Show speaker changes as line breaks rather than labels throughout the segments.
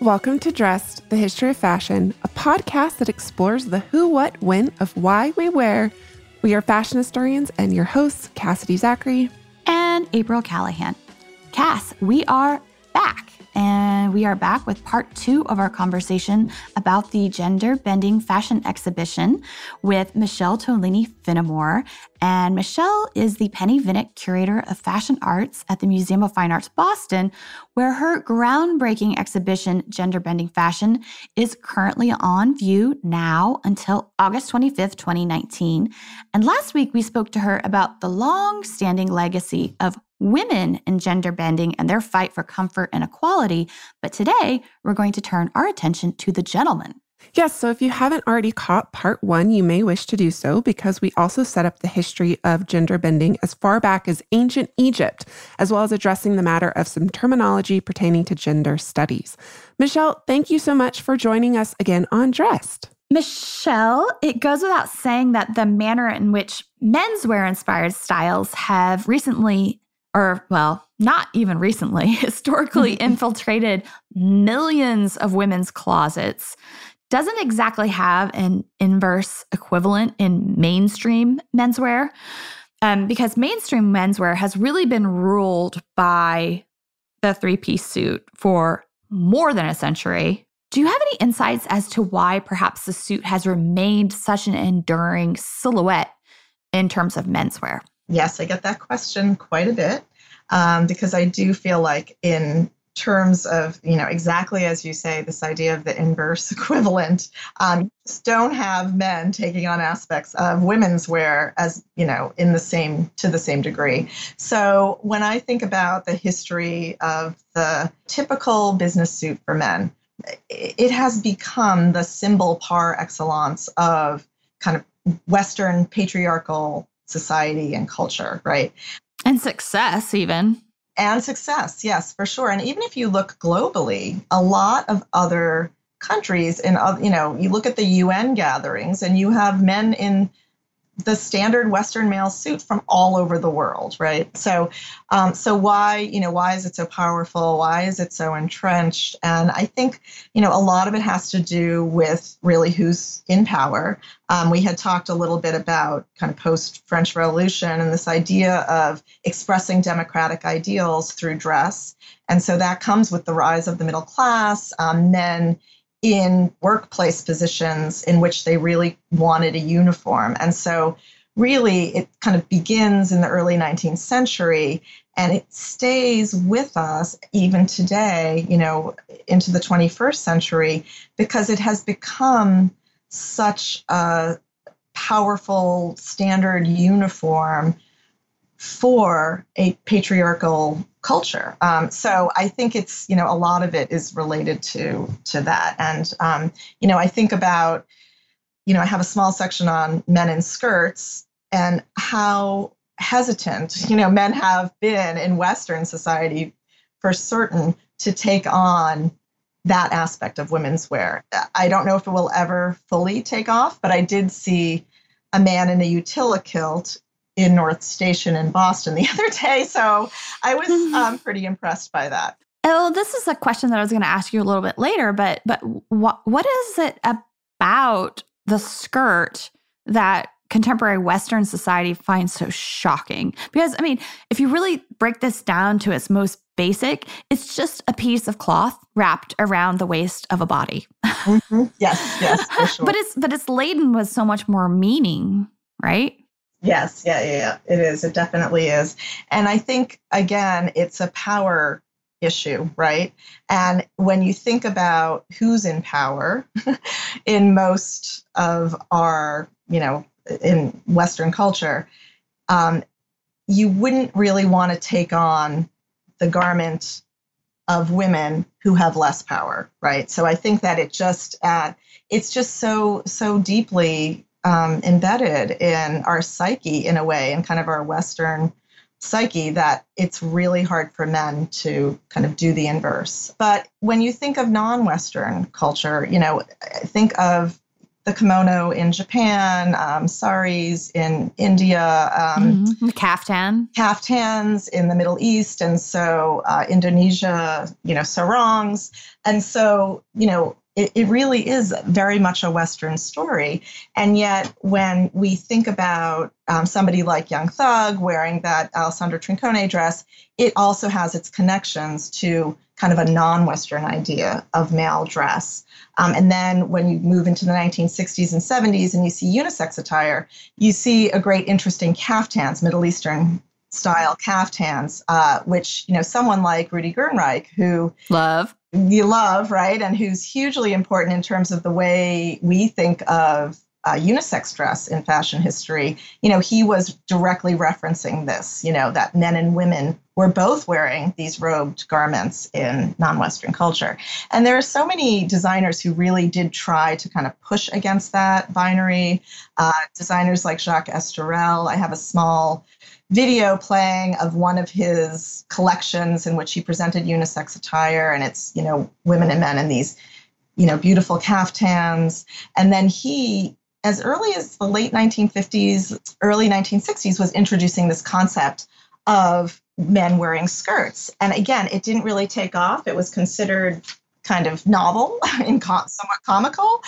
Welcome to Dressed, the History of Fashion, a podcast that explores the who, what, when of why we wear. We are fashion historians and your hosts, Cassidy Zachary
and April Callahan. Cass, we are back. And we are back with part two of our conversation about the gender bending fashion exhibition with Michelle Tolini Finamore. And Michelle is the Penny Vinik Curator of Fashion Arts at the Museum of Fine Arts Boston, where her groundbreaking exhibition, Gender Bending Fashion, is currently on view now until August 25th, 2019. And last week we spoke to her about the long standing legacy of women in gender bending and their fight for comfort and equality. But today, we're going to turn our attention to the gentleman.
Yes, so if you haven't already caught part one, you may wish to do so because we also set up the history of gender bending as far back as ancient Egypt, as well as addressing the matter of some terminology pertaining to gender studies. Michelle, thank you so much for joining us again on Dressed.
Michelle, it goes without saying that the manner in which menswear inspired styles have recently or well, not even recently, historically infiltrated millions of women's closets, doesn't exactly have an inverse equivalent in mainstream menswear. Um, because mainstream menswear has really been ruled by the three piece suit for more than a century. Do you have any insights as to why perhaps the suit has remained such an enduring silhouette in terms of menswear?
Yes, I get that question quite a bit um, because I do feel like in terms of you know exactly as you say this idea of the inverse equivalent um, don't have men taking on aspects of women's wear as you know in the same to the same degree so when i think about the history of the typical business suit for men it has become the symbol par excellence of kind of western patriarchal society and culture right
and success, even.
And success, yes, for sure. And even if you look globally, a lot of other countries, in you know, you look at the UN gatherings, and you have men in the standard Western male suit from all over the world, right? So, um, so why, you know, why is it so powerful? Why is it so entrenched? And I think, you know, a lot of it has to do with really who's in power. Um, we had talked a little bit about kind of post French Revolution and this idea of expressing democratic ideals through dress. And so that comes with the rise of the middle class. Um, men in workplace positions in which they really wanted a uniform. And so, really, it kind of begins in the early 19th century and it stays with us even today, you know, into the 21st century, because it has become such a powerful standard uniform for a patriarchal culture. Um, so I think it's you know a lot of it is related to to that, and um, you know I think about you know I have a small section on men in skirts and how hesitant you know men have been in Western society for certain to take on that aspect of women's wear. I don't know if it will ever fully take off, but I did see a man in a utilikilt in North Station in Boston the other day. So I was mm-hmm. um, pretty impressed by that.
Oh, this is a question that I was going to ask you a little bit later, but but what what is it about the skirt that contemporary Western society finds so shocking? Because I mean, if you really break this down to its most basic, it's just a piece of cloth wrapped around the waist of a body.
Mm-hmm. Yes, yes,
sure. but it's but it's laden with so much more meaning, right?
Yes, yeah, yeah, yeah, it is. It definitely is. And I think, again, it's a power issue, right? And when you think about who's in power in most of our, you know, in Western culture, um, you wouldn't really want to take on the garment of women who have less power, right? So I think that it just uh, it's just so so deeply um, embedded in our psyche in a way, in kind of our Western psyche that it's really hard for men to kind of do the inverse. But when you think of non-Western culture, you know, think of the kimono in Japan, um, saris in India, um,
mm-hmm. kaftan,
kaftans in the Middle East, and so uh, Indonesia, you know, sarongs, and so you know. It, it really is very much a Western story. And yet, when we think about um, somebody like Young Thug wearing that Alessandro Trincone dress, it also has its connections to kind of a non Western idea of male dress. Um, and then when you move into the 1960s and 70s and you see unisex attire, you see a great interesting caftans, Middle Eastern style caftans, uh, which, you know, someone like Rudy Gernreich, who
love,
you love, right? And who's hugely important in terms of the way we think of uh, unisex dress in fashion history, you know, he was directly referencing this, you know, that men and women were both wearing these robed garments in non Western culture. And there are so many designers who really did try to kind of push against that binary. Uh, designers like Jacques Esterel. I have a small video playing of one of his collections in which he presented unisex attire, and it's, you know, women and men in these you know, beautiful caftans. And then he as early as the late 1950s, early 1960s, was introducing this concept of men wearing skirts. And again, it didn't really take off. It was considered kind of novel and somewhat comical,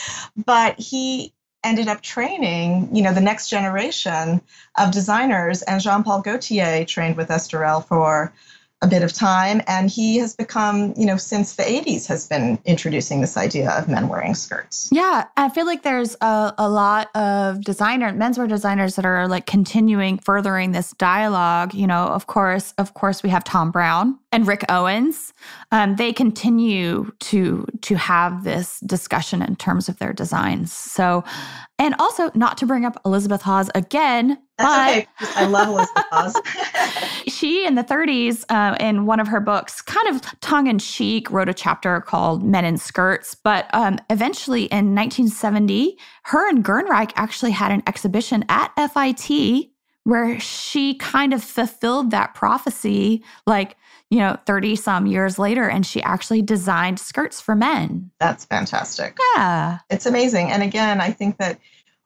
but he ended up training, you know, the next generation of designers. And Jean-Paul Gaultier trained with Esterel for a bit of time. And he has become you know since the 80s has been introducing this idea of men wearing skirts.
Yeah i feel like there's a, a lot of designer menswear designers that are like continuing furthering this dialogue. You know of course of course we have Tom browne and rick owens um, they continue to to have this discussion in terms of their designs so and also not to bring up elizabeth hawes again
that's but okay. I love Elizabeth Hawes.
she, in the 30s, uh, in one of her books, kind of tongue in cheek, wrote a chapter called Men in Skirts. But um, eventually in 1970, her and Gernreich actually had an exhibition at FIT where she kind of fulfilled that prophecy, like, you know, 30 some years later, and she actually designed skirts for men.
That's fantastic.
Yeah.
It's amazing. And again, I think that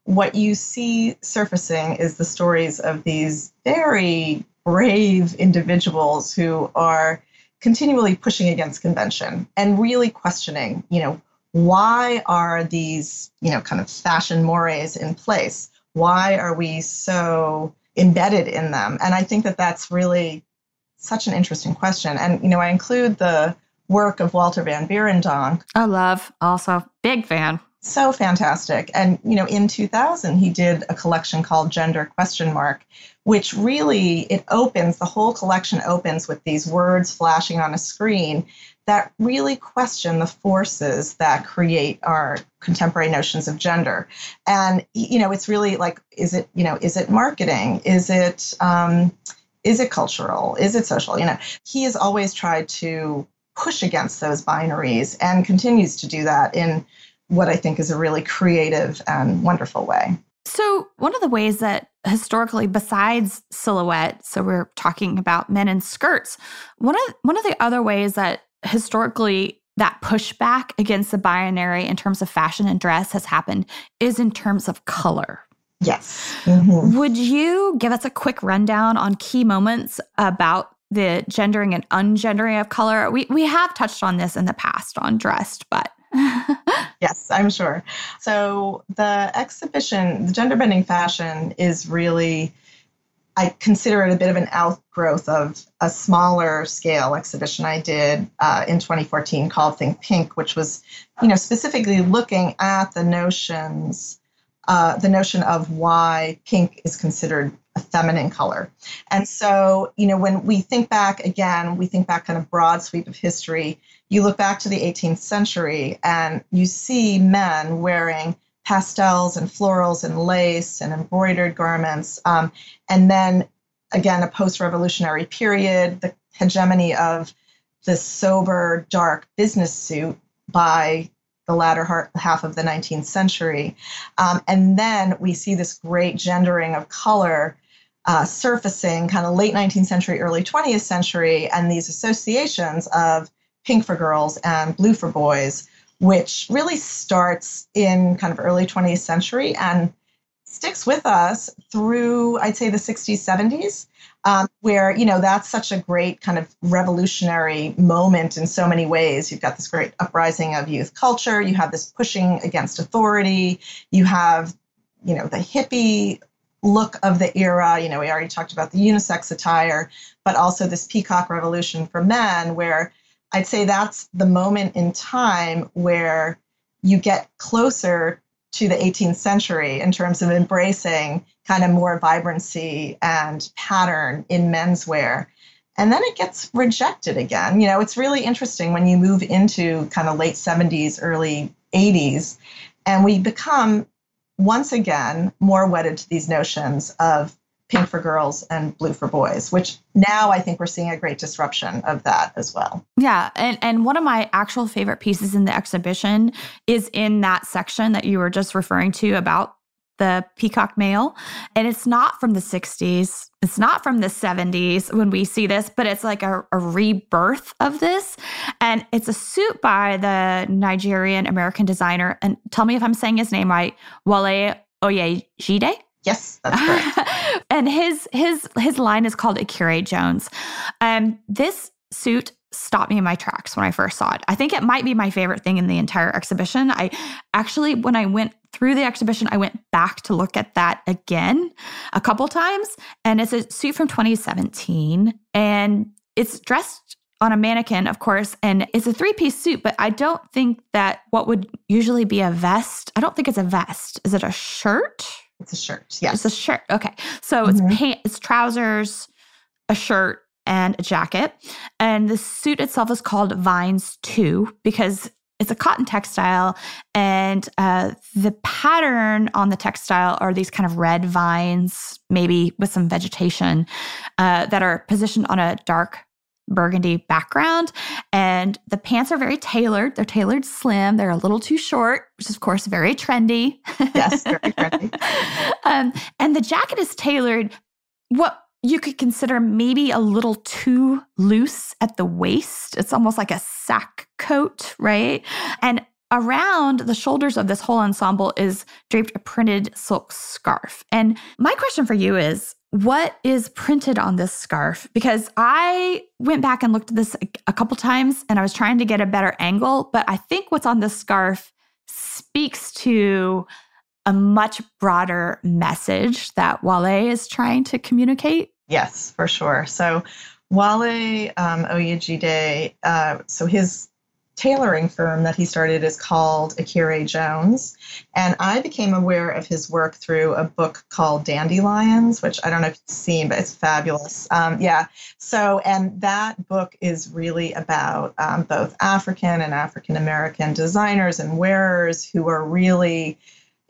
what you see surfacing is the stories of these very brave individuals who are continually pushing against convention and really questioning, you know, why are these, you know, kind of fashion mores in place? Why are we so embedded in them? And I think that that's really such an interesting question. And, you know, I include the work of Walter van Beirendonck.
I love also big fan
so fantastic and you know in 2000 he did a collection called gender question mark which really it opens the whole collection opens with these words flashing on a screen that really question the forces that create our contemporary notions of gender and you know it's really like is it you know is it marketing is it um, is it cultural is it social you know he has always tried to push against those binaries and continues to do that in what I think is a really creative and wonderful way.
So, one of the ways that historically, besides silhouette, so we're talking about men in skirts, one of one of the other ways that historically that pushback against the binary in terms of fashion and dress has happened is in terms of color.
Yes. Mm-hmm.
Would you give us a quick rundown on key moments about the gendering and ungendering of color? We we have touched on this in the past on dressed, but
yes, I'm sure. So the exhibition, the gender bending fashion, is really, I consider it a bit of an outgrowth of a smaller scale exhibition I did uh, in 2014 called Think Pink, which was, you know, specifically looking at the notions, uh, the notion of why pink is considered a feminine color. And so, you know, when we think back again, we think back kind of broad sweep of history you look back to the 18th century and you see men wearing pastels and florals and lace and embroidered garments. Um, and then again, a post revolutionary period, the hegemony of the sober, dark business suit by the latter half of the 19th century. Um, and then we see this great gendering of color uh, surfacing kind of late 19th century, early 20th century, and these associations of pink for girls and blue for boys, which really starts in kind of early 20th century and sticks with us through, I'd say, the 60s, 70s um, where you know that's such a great kind of revolutionary moment in so many ways. You've got this great uprising of youth culture. You have this pushing against authority. You have you know the hippie look of the era. You know we already talked about the unisex attire but also this peacock revolution for men where i'd say that's the moment in time where you get closer to the 18th century in terms of embracing kind of more vibrancy and pattern in menswear. And then it gets rejected again. You know, it's really interesting when you move into kind of late 70s, early 80s, and we become once again more wedded to these notions of pink for girls and blue for boys, which now I think we're seeing a great disruption of that as well.
Yeah. And and one of my actual favorite pieces in the exhibition is in that section that you were just referring to about the peacock male. And it's not from the 60s. It's not from the 70s when we see this, but it's like a, a rebirth of this. And it's a suit by the Nigerian American designer. And tell me if I'm saying his name right, Wale Oyejide.
Yes, that's correct.
and his his his line is called Ikiré Jones. Um, this suit stopped me in my tracks when I first saw it. I think it might be my favorite thing in the entire exhibition. I actually, when I went through the exhibition, I went back to look at that again a couple times. And it's a suit from 2017. And it's dressed on a mannequin, of course, and it's a three piece suit, but I don't think that what would usually be a vest, I don't think it's a vest. Is it a shirt?
It's a shirt. Yes.
It's a shirt. Okay. So mm-hmm. it's pants, it's trousers, a shirt, and a jacket. And the suit itself is called Vines 2 because it's a cotton textile and uh, the pattern on the textile are these kind of red vines maybe with some vegetation uh, that are positioned on a dark burgundy background and the pants are very tailored they're tailored slim they're a little too short which is of course very trendy
yes very trendy um,
and the jacket is tailored what you could consider maybe a little too loose at the waist. It's almost like a sack coat, right? And around the shoulders of this whole ensemble is draped a printed silk scarf. And my question for you is what is printed on this scarf? Because I went back and looked at this a couple times and I was trying to get a better angle, but I think what's on this scarf speaks to a much broader message that Wale is trying to communicate?
Yes, for sure. So Wale um, Oyejide, uh, so his tailoring firm that he started is called Ikiré Jones. And I became aware of his work through a book called Dandelions, which I don't know if you've seen, but it's fabulous. Um, yeah. So, and that book is really about um, both African and African American designers and wearers who are really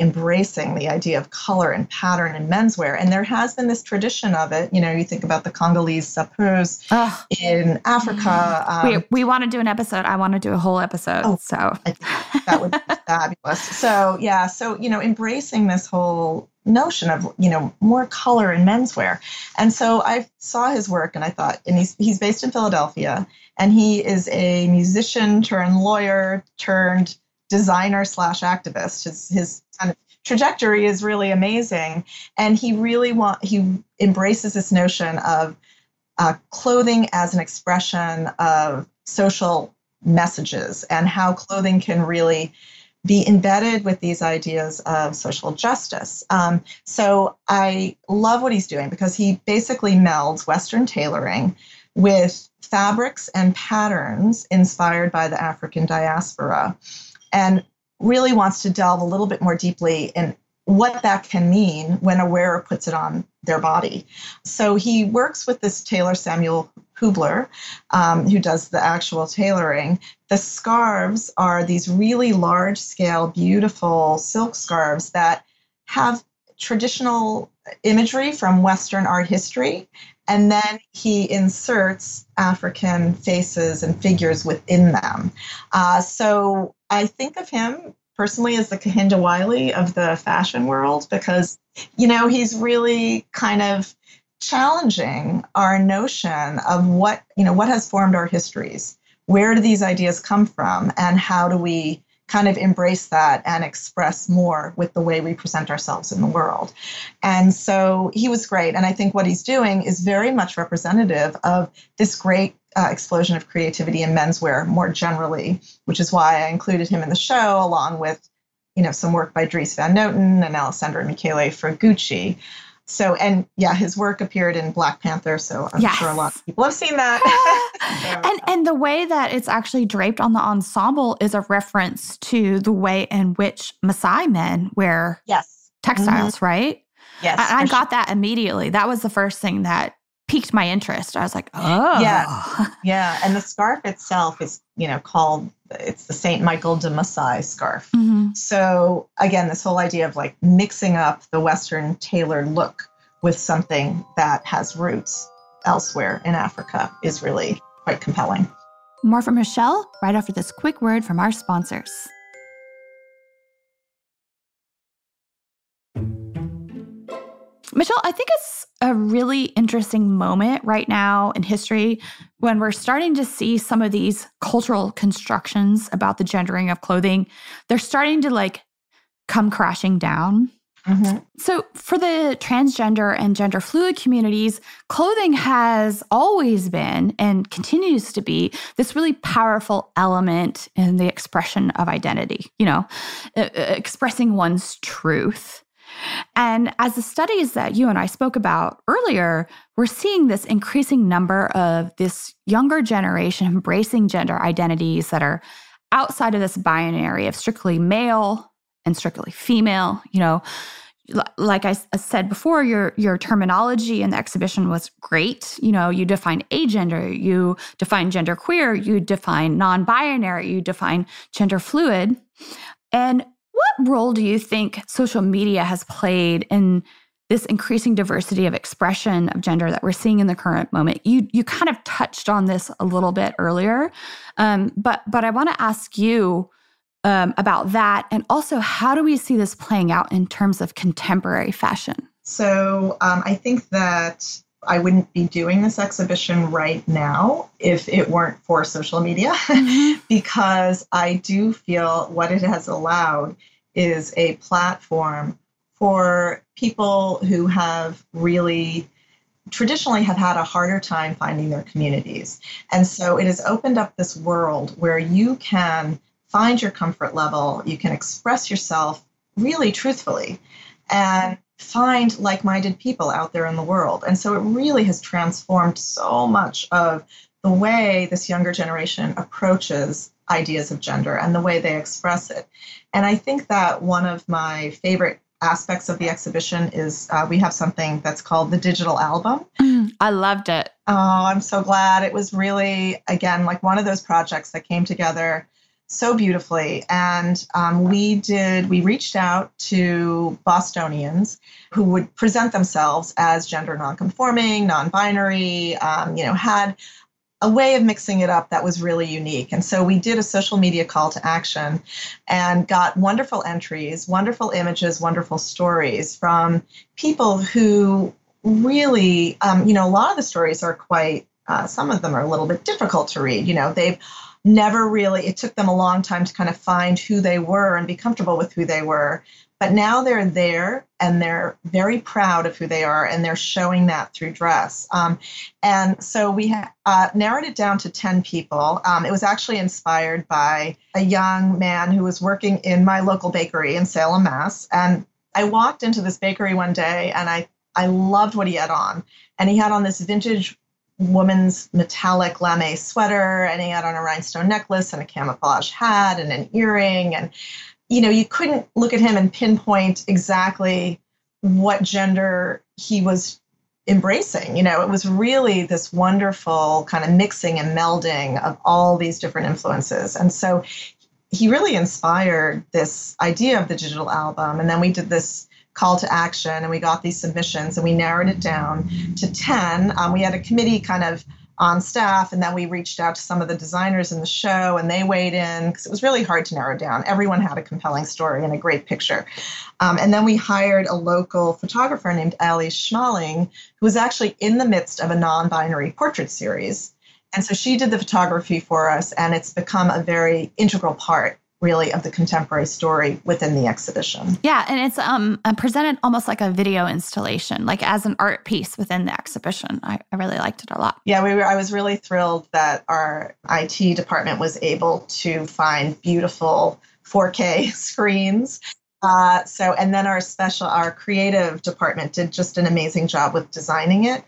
embracing the idea of color and pattern in menswear. And there has been this tradition of it. You know, you think about the Congolese sapeurs oh. in Africa.
Um, we, we want to do an episode. I want to do a whole episode. Oh, so
that would be fabulous. So, yeah. So, you know, embracing this whole notion of, you know, more color in menswear. And so I saw his work and I thought, and he's, he's based in Philadelphia and he is a musician turned lawyer turned designer slash activist. His, his kind of trajectory is really amazing, and he really want he embraces this notion of uh, clothing as an expression of social messages and how clothing can really be embedded with these ideas of social justice. Um, so I love what he's doing because he basically melds Western tailoring with fabrics and patterns inspired by the African diaspora and really wants to delve a little bit more deeply in what that can mean when a wearer puts it on their body. So he works with this tailor, Samuel Hubler, um, who does the actual tailoring. The scarves are these really large scale, beautiful silk scarves that have traditional imagery from Western art history And then he inserts African faces and figures within them. Uh, so I think of him personally as the Kehinde Wiley of the fashion world because, you know, he's really kind of challenging our notion of what, you know, what has formed our histories. Where do these ideas come from and how do we kind of embrace that and express more with the way we present ourselves in the world. And so he was great. And I think what he's doing is very much representative of this great uh, explosion of creativity in menswear more generally, which is why I included him in the show along with, you know, some work by Dries Van Noten and Alessandro Michele for Gucci. So, and yeah, his work appeared in Black Panther. So I'm yes. sure a lot of people have seen that.
and and the way that it's actually draped on the ensemble is a reference to the way in which Maasai men wear
yes.
textiles, mm-hmm. right?
Yes.
I, I got sure. that immediately. That was the first thing that piqued my interest. I was like, oh.
Yeah. Yeah. And the scarf itself is, you know, called, it's the St. Michael de Maasai scarf. Mm-hmm. So again, this whole idea of like mixing up the Western tailored look with something that has roots elsewhere in Africa is really quite compelling.
More from Michelle right after this quick word from our sponsors. Michelle, I think it's a really interesting moment right now in history when we're starting to see some of these cultural constructions about the gendering of clothing. They're starting to like come crashing down. Mm-hmm. So, for the transgender and gender fluid communities, clothing has always been and continues to be this really powerful element in the expression of identity, you know, expressing one's truth. And as the studies that you and I spoke about earlier, we're seeing this increasing number of this younger generation embracing gender identities that are outside of this binary of strictly male and strictly female. You know, like I uh, said before, your your terminology in the exhibition was great. You know, you define agender, you define gender queer, you define non-binary, you define gender fluid. And what role do you think social media has played in this increasing diversity of expression of gender that we're seeing in the current moment? You you kind of touched on this a little bit earlier, um, but but I want to ask you um, about that, and also how do we see this playing out in terms of contemporary fashion?
So um, I think that I wouldn't be doing this exhibition right now if it weren't for social media, mm-hmm. because I do feel what it has allowed is a platform for people who have really traditionally have had a harder time finding their communities. And so it has opened up this world where you can find your comfort level, you can express yourself really truthfully, and find like minded people out there in the world. And so it really has transformed so much of the way this younger generation approaches ideas of gender and the way they express it. And I think that one of my favorite aspects of the exhibition is uh, we have something that's called the digital album.
Mm, I loved it.
Oh, I'm so glad. It was really, again, like one of those projects that came together so beautifully. And um, we did, we reached out to Bostonians who would present themselves as gender nonconforming, non binary, um, you know, had a way of mixing it up that was really unique. And so we did a social media call to action and got wonderful entries, wonderful images, wonderful stories from people who really, um, you know, a lot of the stories are quite, uh, some of them are a little bit difficult to read. You know, they've never really, it took them a long time to kind of find who they were and be comfortable with who they were. But now they're there and they're very proud of who they are and they're showing that through dress. Um, and so we ha- uh, narrowed it down to 10 people. Um, it was actually inspired by a young man who was working in my local bakery in Salem, Mass. And I walked into this bakery one day and I, I loved what he had on. And he had on this vintage woman's metallic lame sweater and he had on a rhinestone necklace and a camouflage hat and an earring and you know, you couldn't look at him and pinpoint exactly what gender he was embracing. You know, it was really this wonderful kind of mixing and melding of all these different influences. And so he really inspired this idea of the digital album. And then we did this call to action and we got these submissions and we narrowed it down to 10. Um, we had a committee kind of on staff. And then we reached out to some of the designers in the show and they weighed in because it was really hard to narrow down. Everyone had a compelling story and a great picture. Um, and then we hired a local photographer named Ali Schmaling, who was actually in the midst of a non binary portrait series. And so she did the photography for us, and it's become a very integral part really of the contemporary story within the exhibition.
Yeah, and it's um presented almost like a video installation, like as an art piece within the exhibition. I, I really liked it a lot.
Yeah, we were, I was really thrilled that our IT department was able to find beautiful 4K screens uh, so, and then our special, our creative department did just an amazing job with designing it.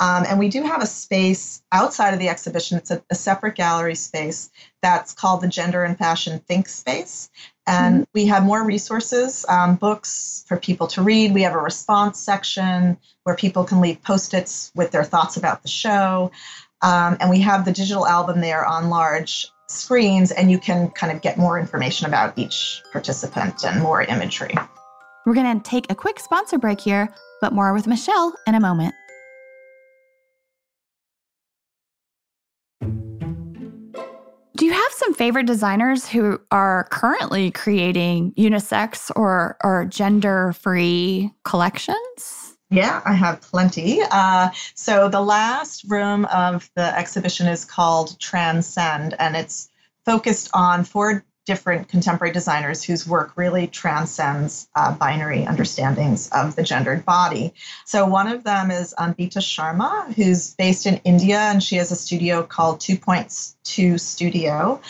Um, and we do have a space outside of the exhibition. It's a, a, separate gallery space that's called the Gender and Fashion Think Space. And mm-hmm. we have more resources, um, books for people to read. We have a response section where people can leave post its with their thoughts about the show. Um, and we have the digital album there on large screens and you can kind of get more information about each participant and more imagery.
We're going to take a quick sponsor break here, but more with Michelle in a moment. Do you have some favorite designers who are currently creating unisex or, or gender free collections?
Yeah, I have plenty. Uh, so the last room of the exhibition is called Transcend, and it's focused on four different contemporary designers whose work really transcends uh, binary understandings of the gendered body. So one of them is Anvita Sharma, who's based in India, and she has a studio called 2.2 Studio.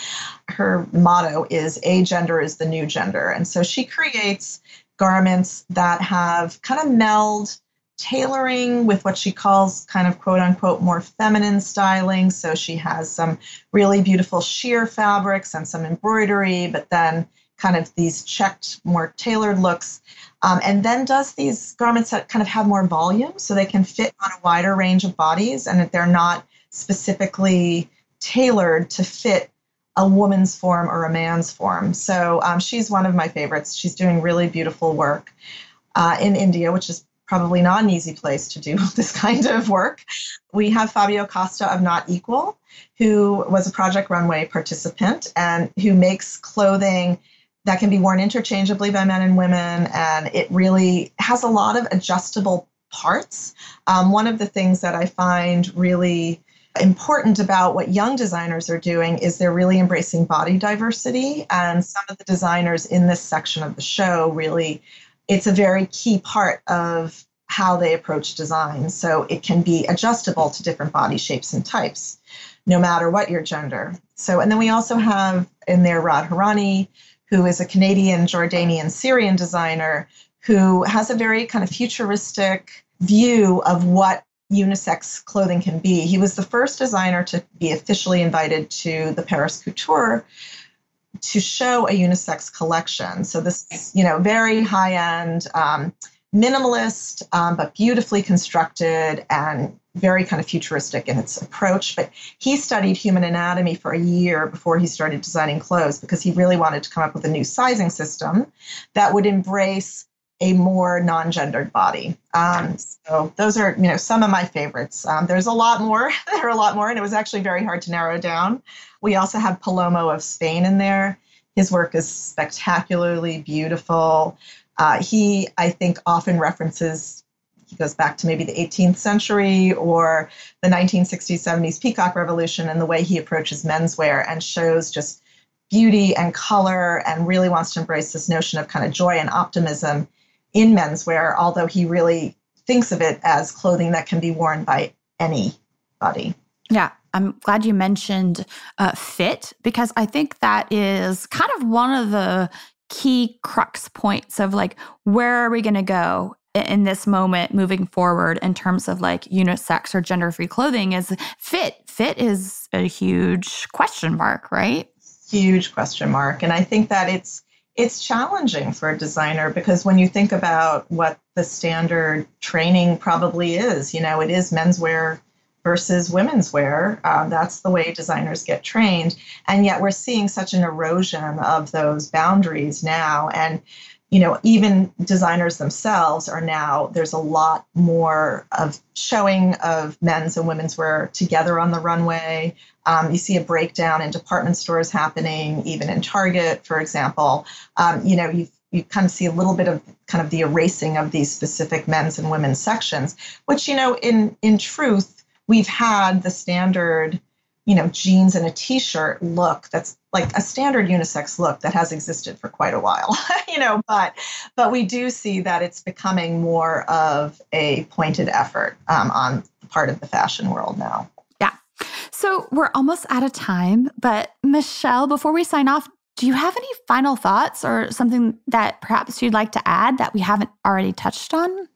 Her motto is "A gender is the new gender," and so she creates garments that have kind of meld tailoring with what she calls kind of quote unquote more feminine styling. So she has some really beautiful sheer fabrics and some embroidery, but then kind of these checked, more tailored looks. Um, and then does these garments that kind of have more volume so they can fit on a wider range of bodies and that they're not specifically tailored to fit a woman's form or a man's form. So um, she's one of my favorites. She's doing really beautiful work uh, in India, which is probably not an easy place to do this kind of work. We have Fabio Costa of Not Equal, who was a Project Runway participant and who makes clothing that can be worn interchangeably by men and women. And it really has a lot of adjustable parts. Um, one of the things that I find really important about what young designers are doing is they're really embracing body diversity. And some of the designers in this section of the show really it's a very key part of how they approach design. So it can be adjustable to different body shapes and types, no matter what your gender. So, and then we also have in there Rad Hourani, who is a Canadian, Jordanian, Syrian designer who has a very kind of futuristic view of what unisex clothing can be. He was the first designer to be officially invited to the Paris Couture to show a unisex collection. So this is, you know, very high end, um, minimalist, um, but beautifully constructed and very kind of futuristic in its approach. But he studied human anatomy for a year before he started designing clothes because he really wanted to come up with a new sizing system that would embrace a more non-gendered body. Um, so those are, you know, some of my favorites. Um, there's a lot more. there are a lot more, and it was actually very hard to narrow down. We also have Palomo of Spain in there. His work is spectacularly beautiful. Uh, he, I think, often references. He goes back to maybe the 18th century or the 1960s, 70s Peacock Revolution, and the way he approaches menswear and shows just beauty and color and really wants to embrace this notion of kind of joy and optimism in menswear, although he really thinks of it as clothing that can be worn by anybody.
Yeah, I'm glad you mentioned uh, fit because I think that is kind of one of the key crux points of like where are we going to go in this moment moving forward in terms of like unisex or gender free clothing is fit fit is a huge question mark right
huge question mark and i think that it's it's challenging for a designer because when you think about what the standard training probably is, you know, it is menswear versus women's wear. Uh, that's the way designers get trained. And yet we're seeing such an erosion of those boundaries now. And you know, even designers themselves are now, there's a lot more of showing of men's and women's wear together on the runway. Um, you see a breakdown in department stores happening, even in Target, for example. Um, you know, you you kind of see a little bit of kind of the erasing of these specific men's and women's sections, which you know, in in truth, we've had the standard you know, jeans and a t-shirt look that's like a standard unisex look that has existed for quite a while, you know, but but we do see that it's becoming more of a pointed effort um, on the part of the fashion world now.
Yeah. So we're almost out of time, but Michelle, before we sign off, do you have any final thoughts or something that perhaps you'd like to add that we haven't already touched on?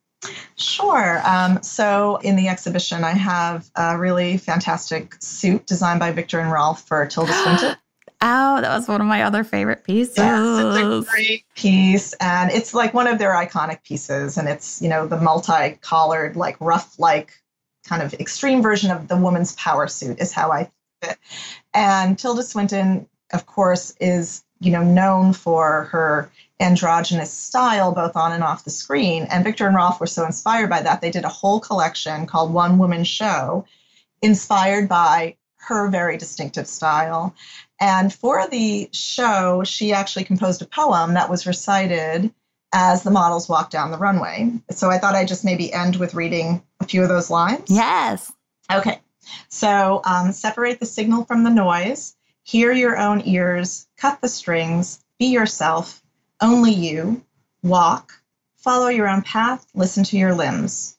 Sure. Um, so in the exhibition, I have a really fantastic suit designed by Viktor and Rolf for Tilda Swinton.
Oh, that was one of my other favorite pieces.
Yes, it's a great piece. And it's like one of their iconic pieces. And it's, you know, the multi-collared, like rough, like kind of extreme version of the woman's power suit is how I think it. And Tilda Swinton, of course, is, you know, known for her androgynous style both on and off the screen. And Viktor and Rolf were so inspired by that, they did a whole collection called One Woman Show, inspired by her very distinctive style. And for the show, she actually composed a poem that was recited as the models walked down the runway. So I thought I'd just maybe end with reading a few of those lines.
Yes.
Okay. So um, separate the signal from the noise, hear your own ears, cut the strings, be yourself, only you. Walk. Follow your own path. Listen to your limbs.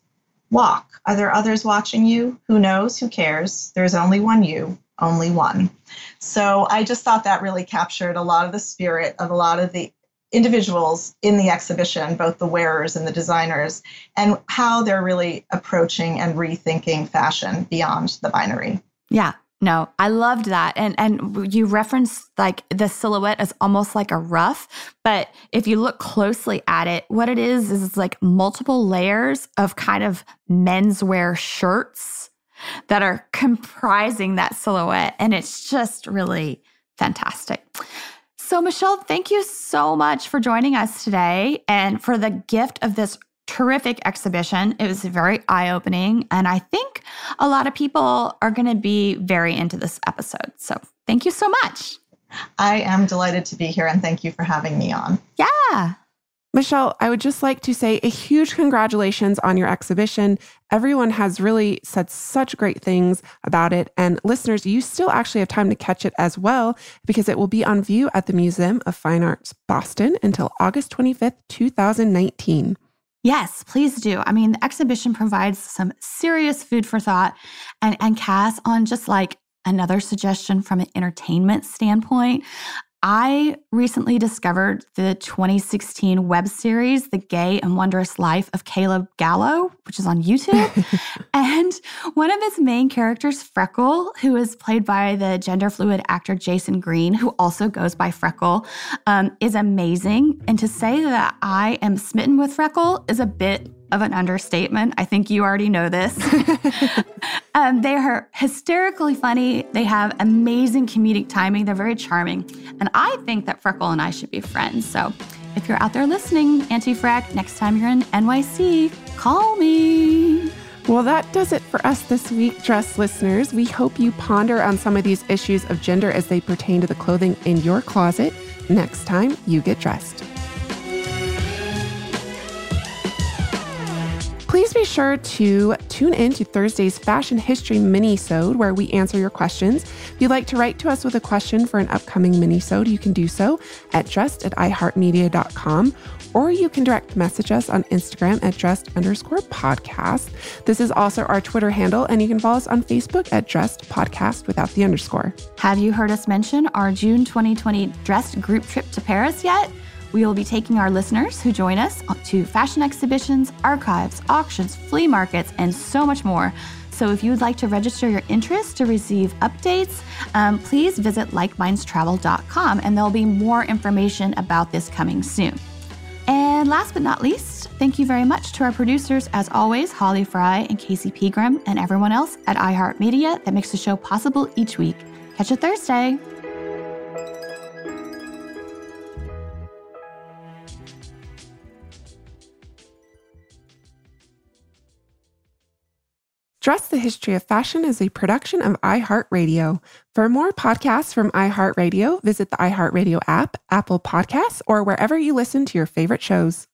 Walk. Are there others watching you? Who knows? Who cares? There's only one you, only one. So I just thought that really captured a lot of the spirit of a lot of the individuals in the exhibition, both the wearers and the designers, and how they're really approaching and rethinking fashion beyond the binary.
Yeah, no, I loved that. And and you referenced like the silhouette as almost like a ruff, but if you look closely at it, what it is is like multiple layers of kind of menswear shirts that are comprising that silhouette and it's just really fantastic. So Michelle, thank you so much for joining us today and for the gift of this terrific exhibition. It was very eye opening. And I think a lot of people are going to be very into this episode. So thank you so much.
I am delighted to be here and thank you for having me on.
Yeah.
Michelle, I would just like to say a huge congratulations on your exhibition. Everyone has really said such great things about it. And listeners, you still actually have time to catch it as well because it will be on view at the Museum of Fine Arts Boston until August 25th, 2019.
Yes, please do. I mean, the exhibition provides some serious food for thought. And, and Cass, on just like another suggestion from an entertainment standpoint, I recently discovered the 2016 web series, The Gay and Wondrous Life of Caleb Gallo, which is on YouTube. and one of its main characters, Freckle, who is played by the gender fluid actor Jason Greene, who also goes by Freckle, um, is amazing. And to say that I am smitten with Freckle is a bit of an understatement. I think you already know this. um, they are hysterically funny. They have amazing comedic timing. They're very charming. And I think that Freckle and I should be friends. So if you're out there listening, Auntie Freck, next time you're in NYC, call me.
Well, that does it for us this week, dress listeners. We hope you ponder on some of these issues of gender as they pertain to the clothing in your closet next time you get dressed. Please be sure to tune in to Thursday's Fashion History mini-sode where we answer your questions. If you'd like to write to us with a question for an upcoming mini-sode, you can do so at dressed at iheartmedia.com or you can direct message us on Instagram at dressed underscore podcast. This is also our Twitter handle, and you can follow us on Facebook at dressed podcast without the underscore.
Have you heard us mention our June 2020 dressed group trip to Paris yet? We will be taking our listeners who join us to fashion exhibitions, archives, auctions, flea markets, and so much more. So if you would like to register your interest to receive updates, um, please visit likemindstravel.com and there'll be more information about this coming soon. And last but not least, thank you very much to our producers, as always, Holly Fry and Casey Pegram, and everyone else at iHeartMedia that makes the show possible each week. Catch you Thursday.
Dress the History of Fashion is a production of iHeartRadio. For more podcasts from iHeartRadio, visit the iHeartRadio app, Apple Podcasts, or wherever you listen to your favorite shows.